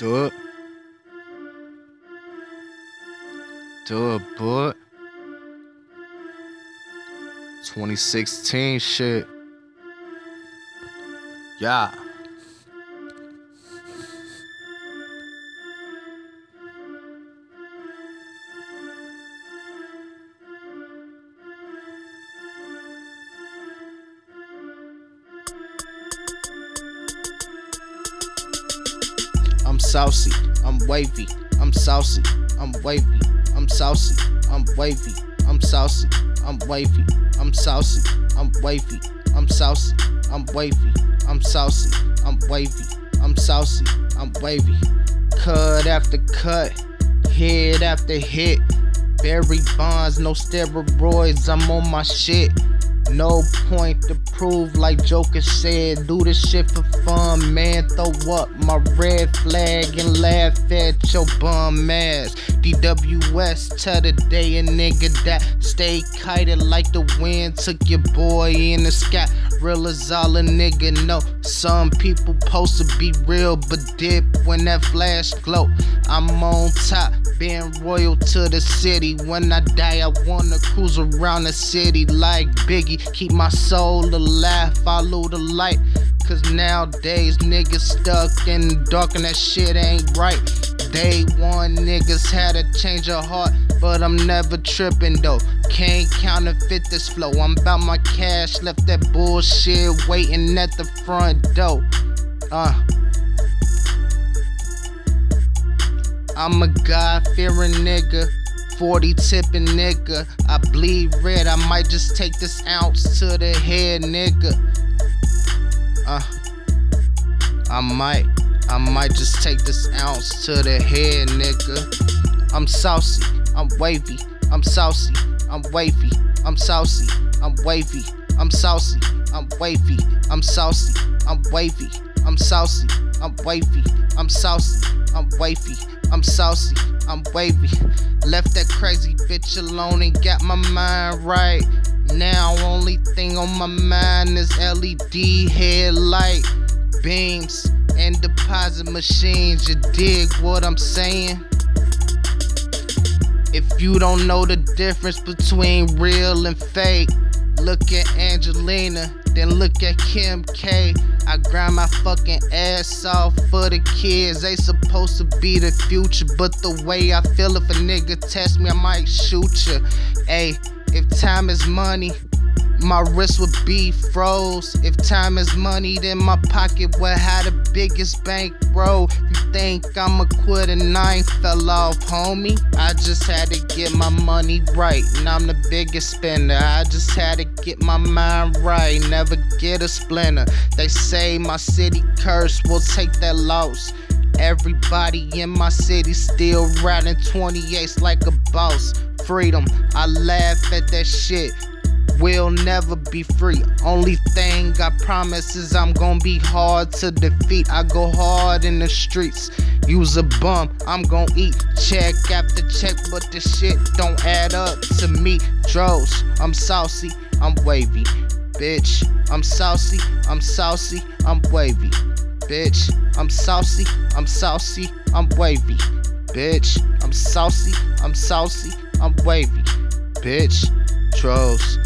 Do. Do boy. 2016 shit. Yeah. Saucy, I'm wavy, I'm saucy, I'm wavy, I'm saucy, I'm wavy, I'm saucy, I'm wavy, I'm saucy, I'm wavy, I'm saucy, I'm wavy, I'm saucy, I'm wavy, I'm saucy, I'm wavy. Cut after cut, hit after hit. Barry Bonds, no steroids, I'm on my shit. No point to prove, like Joker said. Do this shit for fun, man. Throw up my red flag and laugh at your bum ass. DWS, tell the day a nigga that stay kited like the wind took your boy in the sky. Real as all a nigga know. Some people supposed to be real, but dip when that flash glow. I'm on top, being royal to the city. When I die, I wanna cruise around the city like Biggie. Keep my soul alive, follow the light. Cause nowadays niggas stuck in the dark and that shit ain't right. Day one niggas had a change of heart, but I'm never tripping though. Can't counterfeit this flow. I'm about my cash, left that bullshit waiting at the front door. Uh. I'm a God fearing nigga. 40 tipping nigga. I bleed red. I might just take this ounce to the head, nigga. Uh, I might. I might just take this ounce to the head, nigga. I'm saucy. I'm wavy. I'm saucy. I'm wavy. I'm saucy. I'm wavy. I'm saucy. I'm wavy. I'm saucy. I'm wavy. I'm saucy. I'm wavy. I'm saucy. I'm wavy. I'm saucy. I'm wavy. Left that crazy bitch alone and got my mind right. Now only thing on my mind is LED headlight beams and deposit machines. You dig what I'm saying? If you don't know the difference between real and fake, look at Angelina, then look at Kim K. I grind my fucking ass off for the kids. They supposed to be the future, but the way I feel if a nigga test me, I might shoot ya. Hey, if time is money, my wrist would be froze. If time is money, then my pocket would have the biggest bankroll. You think I'ma quit and I ain't fell off, homie, I just had to get my money right. And I'm the biggest spender. I just had to get my mind right. Never get a splinter. They say my city curse will take that loss. Everybody in my city still riding 28s like a boss. Freedom, I laugh at that shit will never be free. Only thing I promise is I'm gonna be hard to defeat. I go hard in the streets. Use a bum, I'm gonna eat check after check, but this shit don't add up to me. Droves, I'm saucy, I'm wavy. Bitch, I'm saucy, I'm saucy, I'm wavy. Bitch, I'm saucy, I'm saucy, I'm wavy. Bitch, I'm saucy, I'm saucy, I'm wavy. Bitch, Trolls.